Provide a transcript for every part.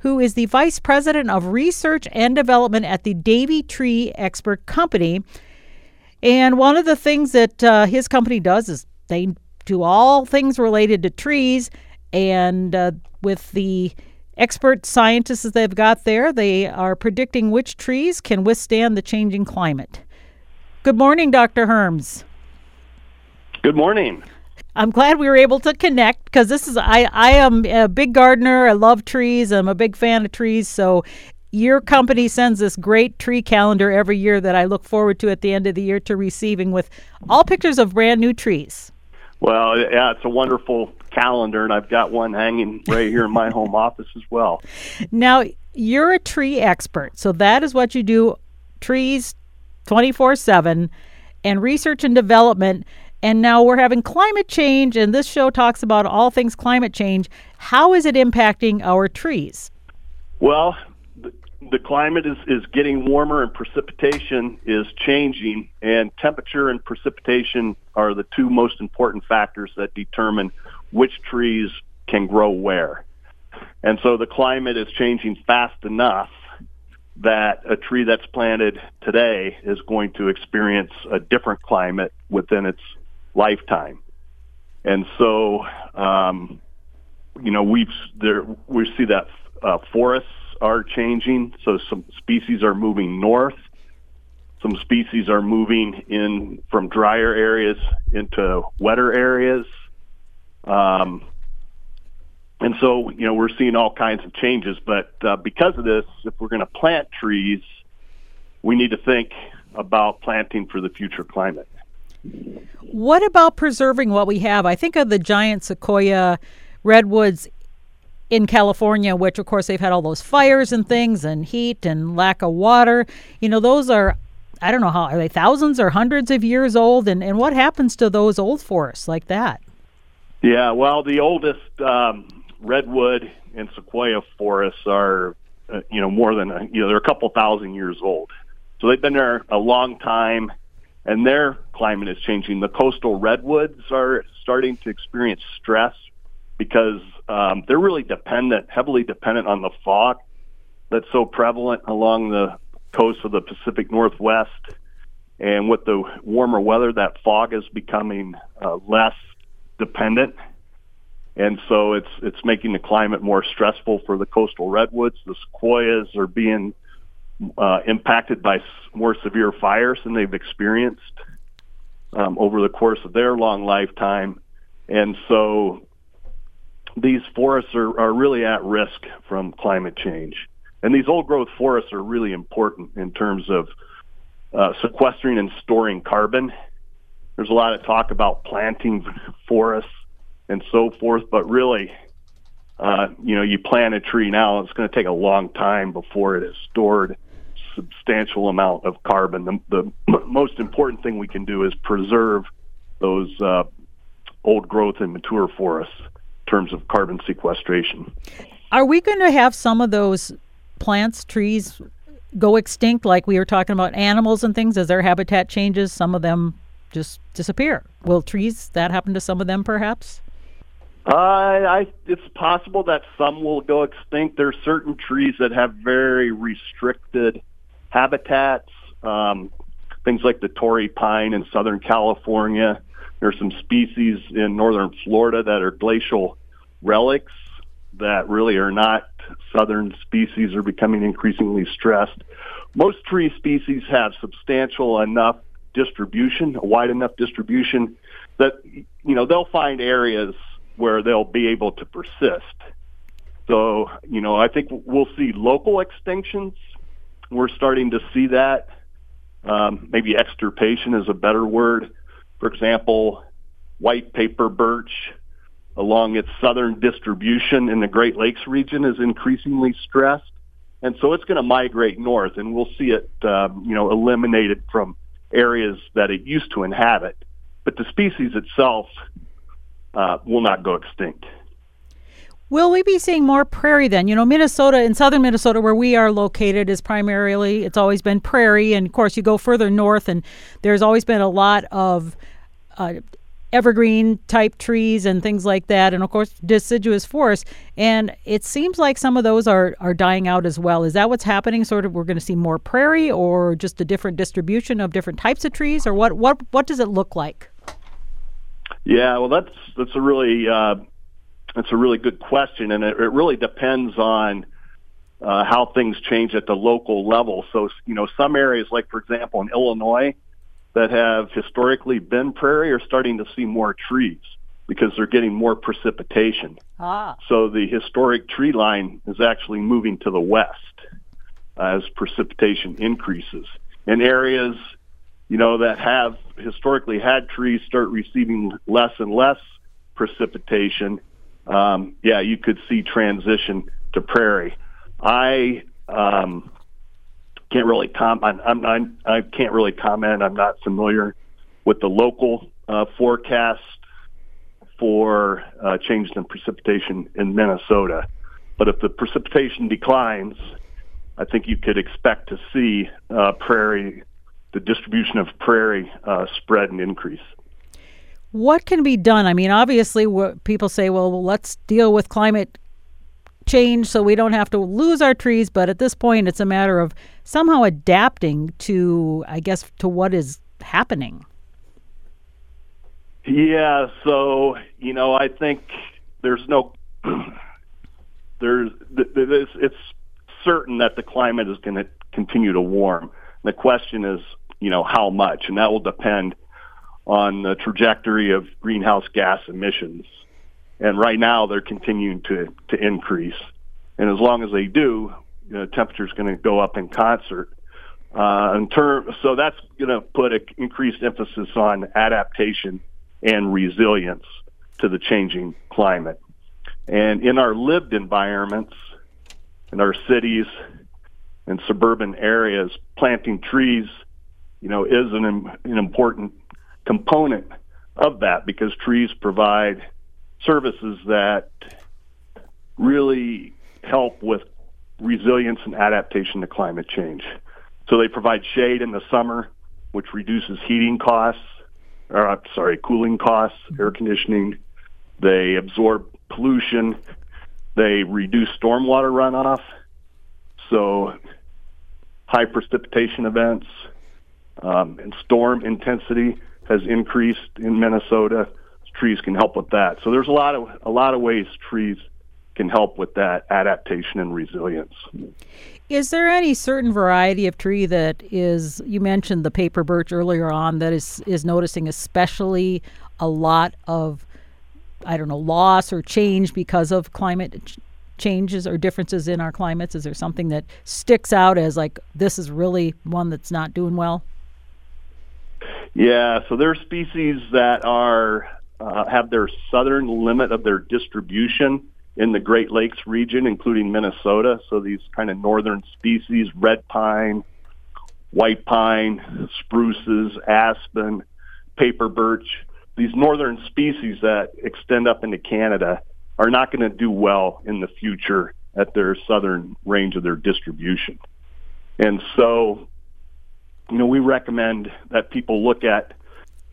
who is the Vice President of Research and Development at the Davey Tree Expert Company. And one of the things that uh, his company does is they do all things related to trees. And uh, with the expert scientists that they've got there, they are predicting which trees can withstand the changing climate. Good morning, Dr. Herms. Good morning. I'm glad we were able to connect because this is I I am a big gardener. I love trees. I'm a big fan of trees. So your company sends this great tree calendar every year that I look forward to at the end of the year to receiving with all pictures of brand new trees. Well, yeah, it's a wonderful calendar, and I've got one hanging right here in my home office as well. Now, you're a tree expert, so that is what you do trees 24 7 and research and development. And now we're having climate change, and this show talks about all things climate change. How is it impacting our trees? Well, the, climate is, is getting warmer and precipitation is changing, and temperature and precipitation are the two most important factors that determine which trees can grow where. And so the climate is changing fast enough that a tree that's planted today is going to experience a different climate within its lifetime. And so, um, you know, we've there we see that uh, forests are changing. So some species are moving north. Some species are moving in from drier areas into wetter areas. Um, and so, you know, we're seeing all kinds of changes. But uh, because of this, if we're going to plant trees, we need to think about planting for the future climate. What about preserving what we have? I think of the giant sequoia redwoods in California, which of course they've had all those fires and things and heat and lack of water. You know, those are I don't know how are they thousands or hundreds of years old and, and what happens to those old forests like that? Yeah, well the oldest um, redwood and sequoia forests are uh, you know more than a, you know they're a couple thousand years old. So they've been there a long time and their climate is changing. The coastal redwoods are starting to experience stress because um, they're really dependent, heavily dependent on the fog that's so prevalent along the coast of the Pacific Northwest. And with the warmer weather, that fog is becoming uh, less dependent. And so it's it's making the climate more stressful for the coastal redwoods. The sequoias are being uh, impacted by more severe fires than they've experienced um, over the course of their long lifetime. And so these forests are, are really at risk from climate change. And these old growth forests are really important in terms of uh, sequestering and storing carbon. There's a lot of talk about planting forests and so forth, but really, uh, you know, you plant a tree now, it's going to take a long time before it is stored substantial amount of carbon. The, the most important thing we can do is preserve those uh, old growth and mature forests in terms of carbon sequestration. Are we going to have some of those plants, trees go extinct like we were talking about animals and things as their habitat changes? Some of them just disappear. Will trees that happen to some of them perhaps? Uh, I, it's possible that some will go extinct. There are certain trees that have very restricted habitats, um, things like the Torrey pine in Southern California. There's some species in northern Florida that are glacial relics that really are not southern species are becoming increasingly stressed. Most tree species have substantial enough distribution, a wide enough distribution that you know they'll find areas where they'll be able to persist. So, you know, I think we'll see local extinctions we're starting to see that. Um, maybe extirpation is a better word. For example, white paper birch along its southern distribution in the Great Lakes region is increasingly stressed. and so it's going to migrate north, and we'll see it, um, you know, eliminated from areas that it used to inhabit. But the species itself uh, will not go extinct. Will we be seeing more prairie then? You know, Minnesota, in southern Minnesota, where we are located, is primarily, it's always been prairie. And of course, you go further north, and there's always been a lot of uh, evergreen type trees and things like that. And of course, deciduous forest. And it seems like some of those are, are dying out as well. Is that what's happening? Sort of, we're going to see more prairie or just a different distribution of different types of trees? Or what, what, what does it look like? Yeah, well, that's, that's a really, uh, that's a really good question, and it, it really depends on uh, how things change at the local level. So, you know, some areas, like for example in Illinois, that have historically been prairie are starting to see more trees because they're getting more precipitation. Ah. So the historic tree line is actually moving to the west as precipitation increases. In areas, you know, that have historically had trees start receiving less and less precipitation, um, yeah, you could see transition to prairie. I um, can't really comment. I'm, I'm, I can't really comment. I'm not familiar with the local uh, forecast for uh, changes in precipitation in Minnesota. But if the precipitation declines, I think you could expect to see uh, prairie, the distribution of prairie uh, spread and increase. What can be done? I mean, obviously, people say, well, let's deal with climate change so we don't have to lose our trees. But at this point, it's a matter of somehow adapting to, I guess, to what is happening. Yeah. So, you know, I think there's no, there's, it's certain that the climate is going to continue to warm. The question is, you know, how much, and that will depend on the trajectory of greenhouse gas emissions. And right now they're continuing to, to increase. And as long as they do, you know, temperature is going to go up in concert. Uh, in term, so that's going to put an increased emphasis on adaptation and resilience to the changing climate. And in our lived environments, in our cities and suburban areas, planting trees, you know, is an, an important component of that because trees provide services that really help with resilience and adaptation to climate change. So they provide shade in the summer, which reduces heating costs, or I'm sorry, cooling costs, air conditioning. They absorb pollution. They reduce stormwater runoff. So high precipitation events um, and storm intensity has increased in Minnesota. Trees can help with that. So there's a lot of a lot of ways trees can help with that adaptation and resilience. Is there any certain variety of tree that is you mentioned the paper birch earlier on that is is noticing especially a lot of I don't know loss or change because of climate changes or differences in our climates? Is there something that sticks out as like this is really one that's not doing well? Yeah, so there are species that are uh, have their southern limit of their distribution in the Great Lakes region, including Minnesota. So these kind of northern species, red pine, white pine, spruces, aspen, paper birch, these northern species that extend up into Canada are not going to do well in the future at their southern range of their distribution. And so you know, we recommend that people look at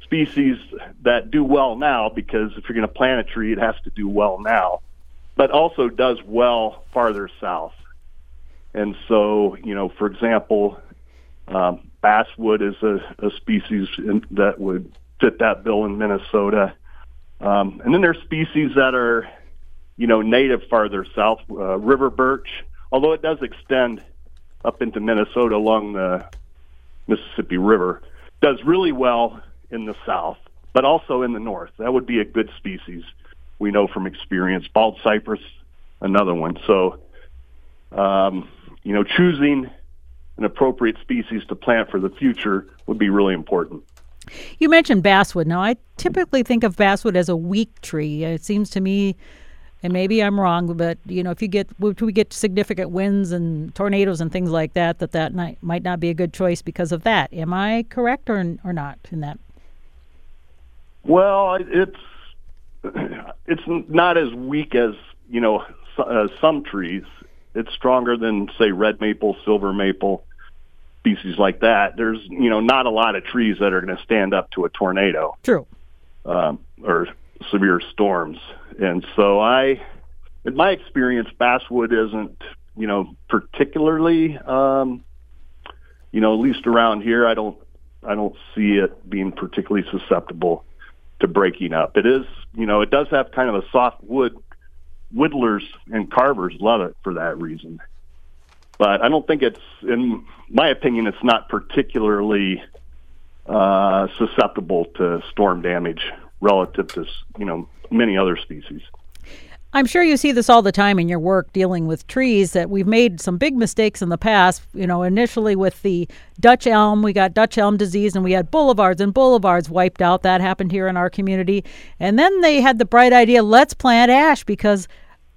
species that do well now because if you're going to plant a tree, it has to do well now, but also does well farther south. And so, you know, for example, um, basswood is a, a species in, that would fit that bill in Minnesota. Um, and then there's species that are, you know, native farther south, uh, river birch, although it does extend up into Minnesota along the Mississippi River, does really well in the south, but also in the north. That would be a good species. We know from experience. Bald cypress, another one. So, um, you know, choosing an appropriate species to plant for the future would be really important. You mentioned basswood. Now, I typically think of basswood as a weak tree. It seems to me and maybe I'm wrong, but you know, if you get if we get significant winds and tornadoes and things like that, that that might, might not be a good choice because of that. Am I correct or or not in that? Well, it's it's not as weak as you know uh, some trees. It's stronger than say red maple, silver maple, species like that. There's you know not a lot of trees that are going to stand up to a tornado. True. Um, or severe storms, and so I, in my experience, basswood isn't you know particularly um, you know at least around here I don't I don't see it being particularly susceptible to breaking up. It is, you know, it does have kind of a soft wood. Whittlers and carvers love it for that reason. But I don't think it's, in my opinion, it's not particularly uh, susceptible to storm damage relative to, you know, many other species. I'm sure you see this all the time in your work dealing with trees that we've made some big mistakes in the past. You know, initially with the Dutch elm, we got Dutch elm disease and we had boulevards and boulevards wiped out. That happened here in our community. And then they had the bright idea let's plant ash because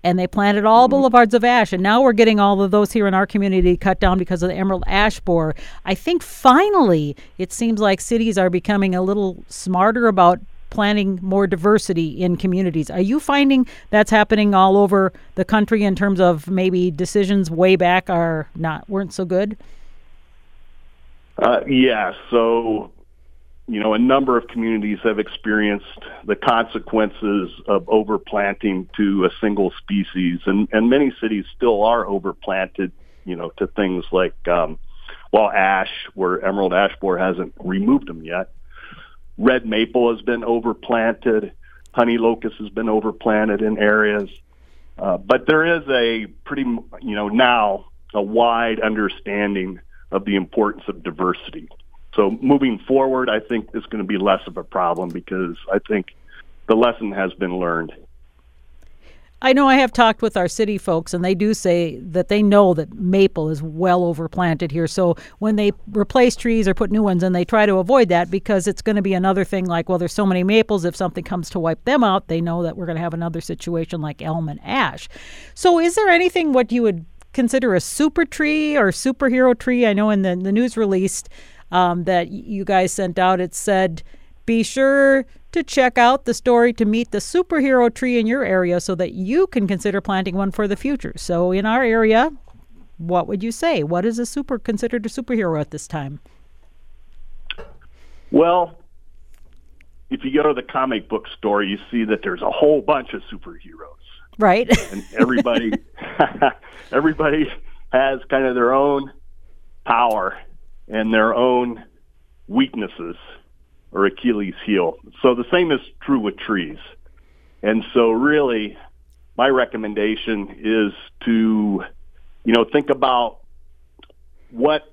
and they planted all mm-hmm. boulevards of ash and now we're getting all of those here in our community cut down because of the emerald ash borer i think finally it seems like cities are becoming a little smarter about planting more diversity in communities. Are you finding that's happening all over the country in terms of maybe decisions way back are not weren't so good? Uh, yeah. So, you know, a number of communities have experienced the consequences of overplanting to a single species, and and many cities still are overplanted. You know, to things like um, well, ash, where emerald ash borer hasn't removed them yet red maple has been overplanted. Honey locust has been overplanted in areas. Uh, but there is a pretty, you know, now a wide understanding of the importance of diversity. So moving forward, I think it's going to be less of a problem because I think the lesson has been learned. I know I have talked with our city folks, and they do say that they know that maple is well overplanted here. So when they replace trees or put new ones in, they try to avoid that because it's going to be another thing like, well, there's so many maples. If something comes to wipe them out, they know that we're going to have another situation like elm and ash. So is there anything what you would consider a super tree or superhero tree? I know in the, the news released um, that you guys sent out, it said, be sure to check out the story to meet the superhero tree in your area so that you can consider planting one for the future. So, in our area, what would you say? What is a super considered a superhero at this time? Well, if you go to the comic book store, you see that there's a whole bunch of superheroes. Right. and everybody everybody has kind of their own power and their own weaknesses or Achilles heel. So the same is true with trees. And so really my recommendation is to, you know, think about what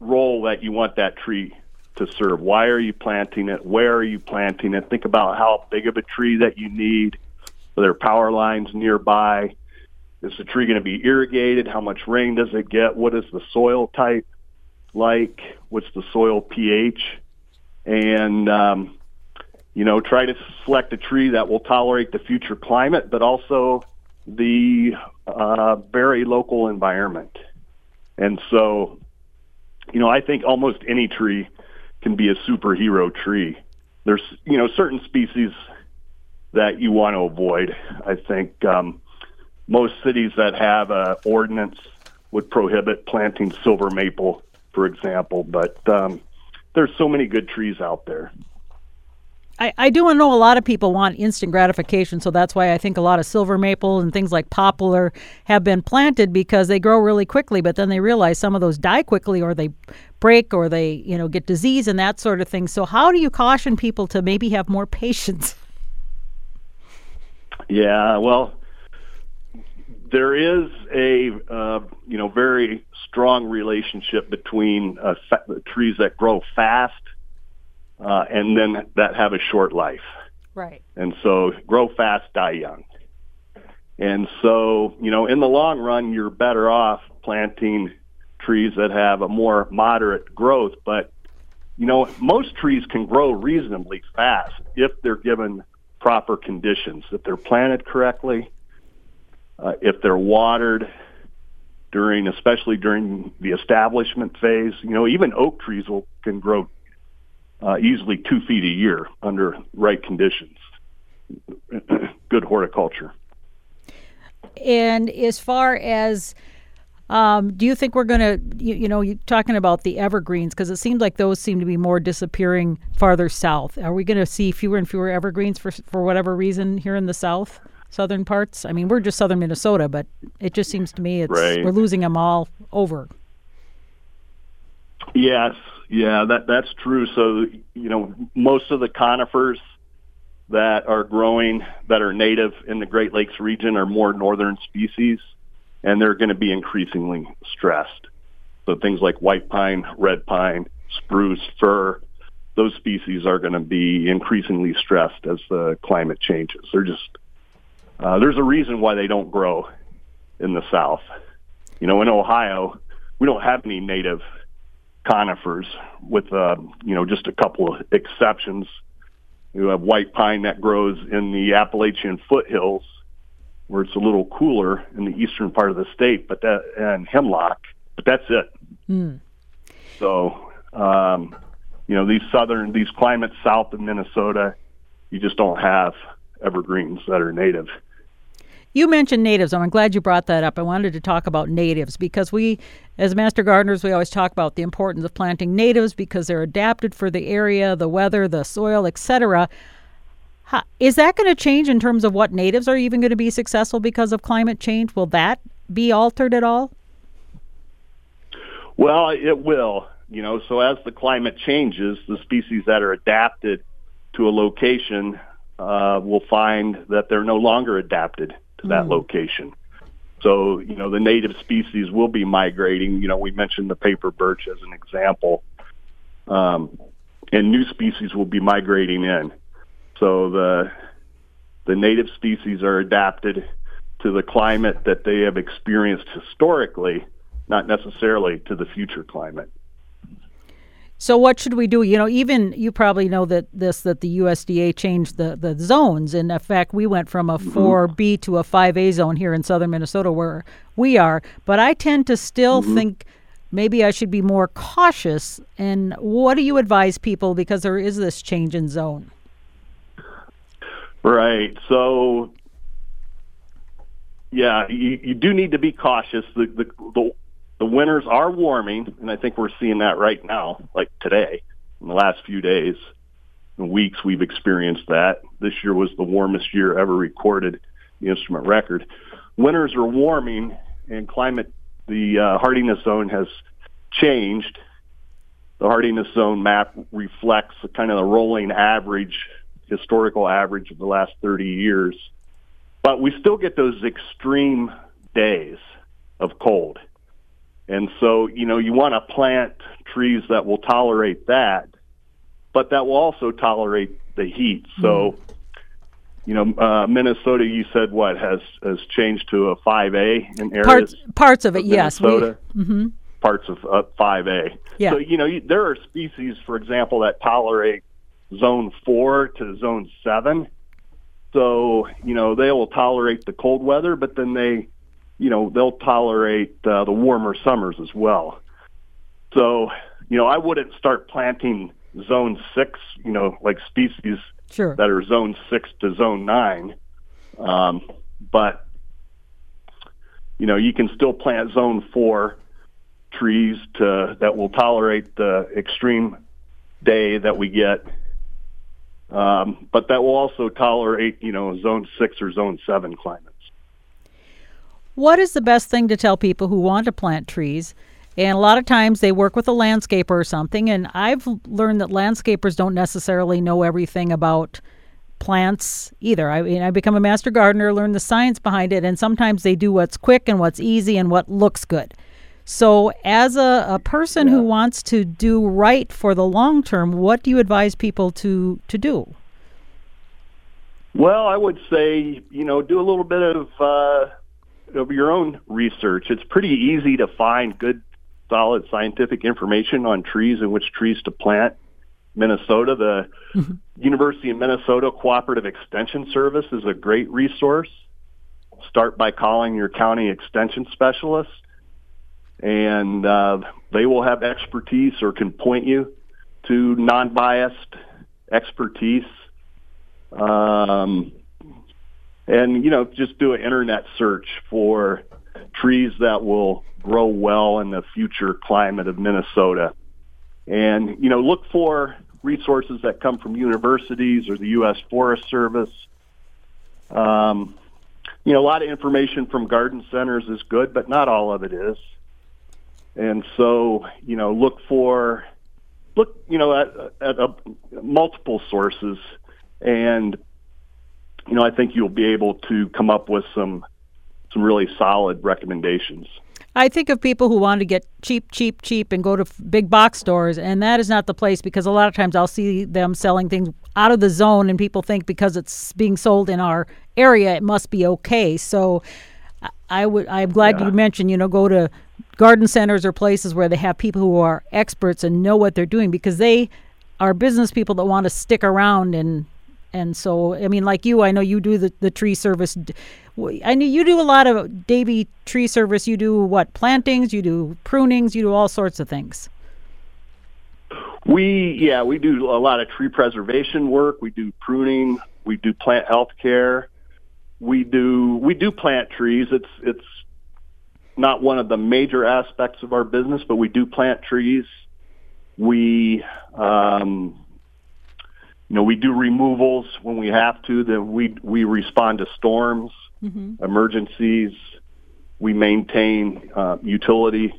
role that you want that tree to serve. Why are you planting it? Where are you planting it? Think about how big of a tree that you need. Are there power lines nearby? Is the tree going to be irrigated? How much rain does it get? What is the soil type like? What's the soil pH? And um, you know try to select a tree that will tolerate the future climate, but also the uh, very local environment. And so, you know, I think almost any tree can be a superhero tree. There's you know certain species that you want to avoid. I think um, most cities that have a ordinance would prohibit planting silver maple, for example. But um, there's so many good trees out there. I, I do know a lot of people want instant gratification, so that's why I think a lot of silver maple and things like poplar have been planted because they grow really quickly, but then they realize some of those die quickly or they break or they, you know, get disease and that sort of thing. So how do you caution people to maybe have more patience? Yeah, well, there is a uh, you know very strong relationship between uh, trees that grow fast uh, and then that have a short life. Right. And so grow fast, die young. And so, you know, in the long run, you're better off planting trees that have a more moderate growth. But, you know, most trees can grow reasonably fast if they're given proper conditions. If they're planted correctly, uh, if they're watered during, especially during the establishment phase, you know, even oak trees will can grow uh, easily two feet a year under right conditions. Good horticulture. And as far as um, do you think we're going to, you, you, know, you talking about the evergreens because it seems like those seem to be more disappearing farther south. Are we going to see fewer and fewer evergreens for for whatever reason here in the south, southern parts? I mean, we're just southern Minnesota, but it just seems to me it's right. we're losing them all over. Yes, yeah, that that's true. So you know, most of the conifers that are growing that are native in the Great Lakes region are more northern species and they're going to be increasingly stressed. So things like white pine, red pine, spruce, fir, those species are going to be increasingly stressed as the climate changes. They're just uh, there's a reason why they don't grow in the South. You know, in Ohio, we don't have any native conifers, with uh, you know just a couple of exceptions. You have white pine that grows in the Appalachian foothills where it's a little cooler in the eastern part of the state, but that and hemlock, but that's it. Mm. So, um, you know, these southern these climates south of Minnesota, you just don't have evergreens that are native. You mentioned natives, and I'm glad you brought that up. I wanted to talk about natives because we, as master gardeners, we always talk about the importance of planting natives because they're adapted for the area, the weather, the soil, etc. Is that going to change in terms of what natives are even going to be successful because of climate change? Will that be altered at all? Well, it will. You know, so as the climate changes, the species that are adapted to a location uh, will find that they're no longer adapted to that mm. location. So, you know, the native species will be migrating. You know, we mentioned the paper birch as an example. Um, and new species will be migrating in. So the the native species are adapted to the climate that they have experienced historically, not necessarily to the future climate. So what should we do? You know, even you probably know that this that the USDA changed the the zones. In effect, we went from a mm-hmm. four mm-hmm. B to a five A zone here in southern Minnesota, where we are. But I tend to still mm-hmm. think maybe I should be more cautious. And what do you advise people because there is this change in zone? Right. So, yeah, you, you do need to be cautious. The the the winters are warming, and I think we're seeing that right now, like today, in the last few days and weeks, we've experienced that. This year was the warmest year ever recorded, the instrument record. Winters are warming, and climate, the uh, hardiness zone has changed. The hardiness zone map reflects kind of the rolling average historical average of the last 30 years. But we still get those extreme days of cold. And so, you know, you want to plant trees that will tolerate that, but that will also tolerate the heat. So, mm-hmm. you know, uh, Minnesota, you said what has has changed to a 5A in areas. Parts, parts of it, of yes. Minnesota, we, mm-hmm. Parts of uh, 5A. Yeah. So, you know, you, there are species, for example, that tolerate zone four to zone seven. So, you know, they will tolerate the cold weather, but then they, you know, they'll tolerate uh, the warmer summers as well. So, you know, I wouldn't start planting zone six, you know, like species sure. that are zone six to zone nine. Um, but, you know, you can still plant zone four trees to, that will tolerate the extreme day that we get um, but that will also tolerate, you know, zone six or zone seven climates. What is the best thing to tell people who want to plant trees? And a lot of times they work with a landscaper or something. And I've learned that landscapers don't necessarily know everything about plants either. I mean, I become a master gardener, learn the science behind it, and sometimes they do what's quick and what's easy and what looks good. So, as a, a person yeah. who wants to do right for the long term, what do you advise people to, to do? Well, I would say, you know, do a little bit of, uh, of your own research. It's pretty easy to find good, solid scientific information on trees and which trees to plant. Minnesota. The mm-hmm. University of Minnesota Cooperative Extension Service is a great resource. Start by calling your county extension specialist, and uh, they will have expertise or can point you to non-biased expertise. Um, and you know, just do an internet search for trees that will grow well in the future climate of Minnesota. And, you know, look for resources that come from universities or the U.S. Forest Service. Um, you know, a lot of information from garden centers is good, but not all of it is. And so, you know, look for, look, you know, at, at a, multiple sources. And, you know, I think you'll be able to come up with some, some really solid recommendations. I think of people who want to get cheap, cheap, cheap and go to big box stores, and that is not the place because a lot of times I'll see them selling things out of the zone, and people think because it's being sold in our area, it must be okay. So I would, I'm glad yeah. you mentioned, you know, go to garden centers or places where they have people who are experts and know what they're doing because they are business people that want to stick around and and so I mean, like you, I know you do the, the tree service. I know you do a lot of Davey tree service. You do what plantings, you do prunings, you do all sorts of things. We yeah, we do a lot of tree preservation work. We do pruning. We do plant health care. We do we do plant trees. It's it's not one of the major aspects of our business, but we do plant trees. We um, you know, we do removals when we have to. That we we respond to storms, mm-hmm. emergencies. We maintain uh, utility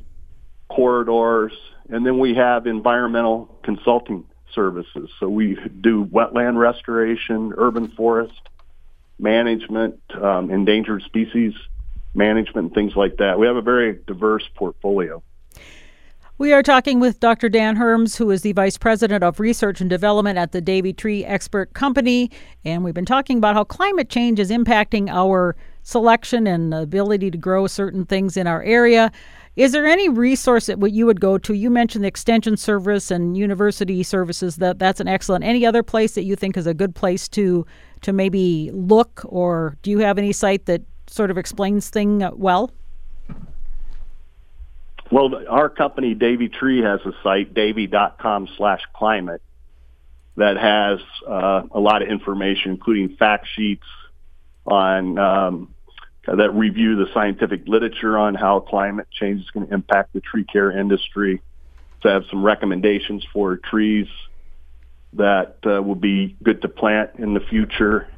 corridors, and then we have environmental consulting services. So we do wetland restoration, urban forest management, um, endangered species management, and things like that. We have a very diverse portfolio. We are talking with Dr. Dan Herms, who is the Vice President of Research and Development at the Davey Tree Expert Company. And we've been talking about how climate change is impacting our selection and ability to grow certain things in our area. Is there any resource that you would go to? You mentioned the extension service and university services. That that's an excellent. Any other place that you think is a good place to to maybe look, or do you have any site that sort of explains thing uh, well? Well, our company, Davey Tree, has a site, davey.com slash climate, that has uh, a lot of information, including fact sheets on um, that review the scientific literature on how climate change is going to impact the tree care industry. To have some recommendations for trees that uh, will be good to plant in the future,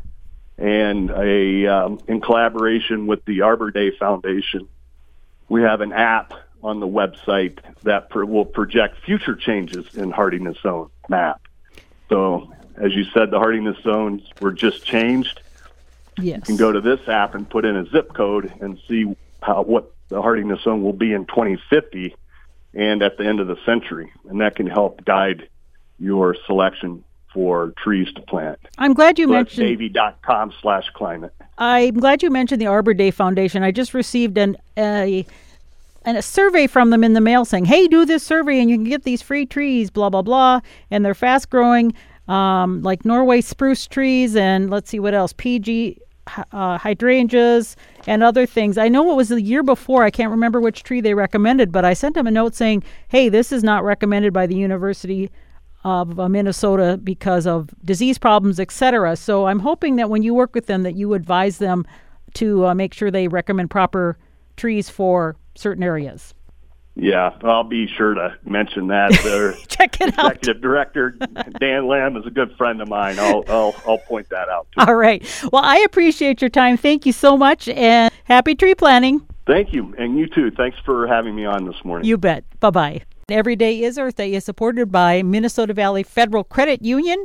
and a um, in collaboration with the Arbor Day Foundation, we have an app on the website that will project future changes in hardiness zone map. So, as you said, the hardiness zones were just changed. Yes. You can go to this app and put in a zip code and see how what the hardiness zone will be in 2050 and at the end of the century, and that can help guide your selection for trees to plant. I'm glad you so mentioned davey.com slash climate. I'm glad you mentioned the Arbor Day Foundation. I just received an a a survey from them in the mail saying, "Hey, do this survey and you can get these free trees." Blah blah blah, and they're fast growing, um, like Norway spruce trees, and let's see what else, PG uh, hydrangeas and other things. I know it was the year before. I can't remember which tree they recommended, but I sent them a note saying, "Hey, this is not recommended by the University of uh, Minnesota because of disease problems, etc." So I'm hoping that when you work with them, that you advise them to uh, make sure they recommend proper trees for certain areas. Yeah, I'll be sure to mention that. Their Check it executive out. Executive director Dan Lambe is a good friend of mine. I'll I'll, I'll point that out. All right. Well, I appreciate your time. Thank you so much, and happy tree planting. Thank you, and you too. Thanks for having me on this morning. You bet. Bye bye. Every Day is Earth Day is supported by Minnesota Valley Federal Credit Union.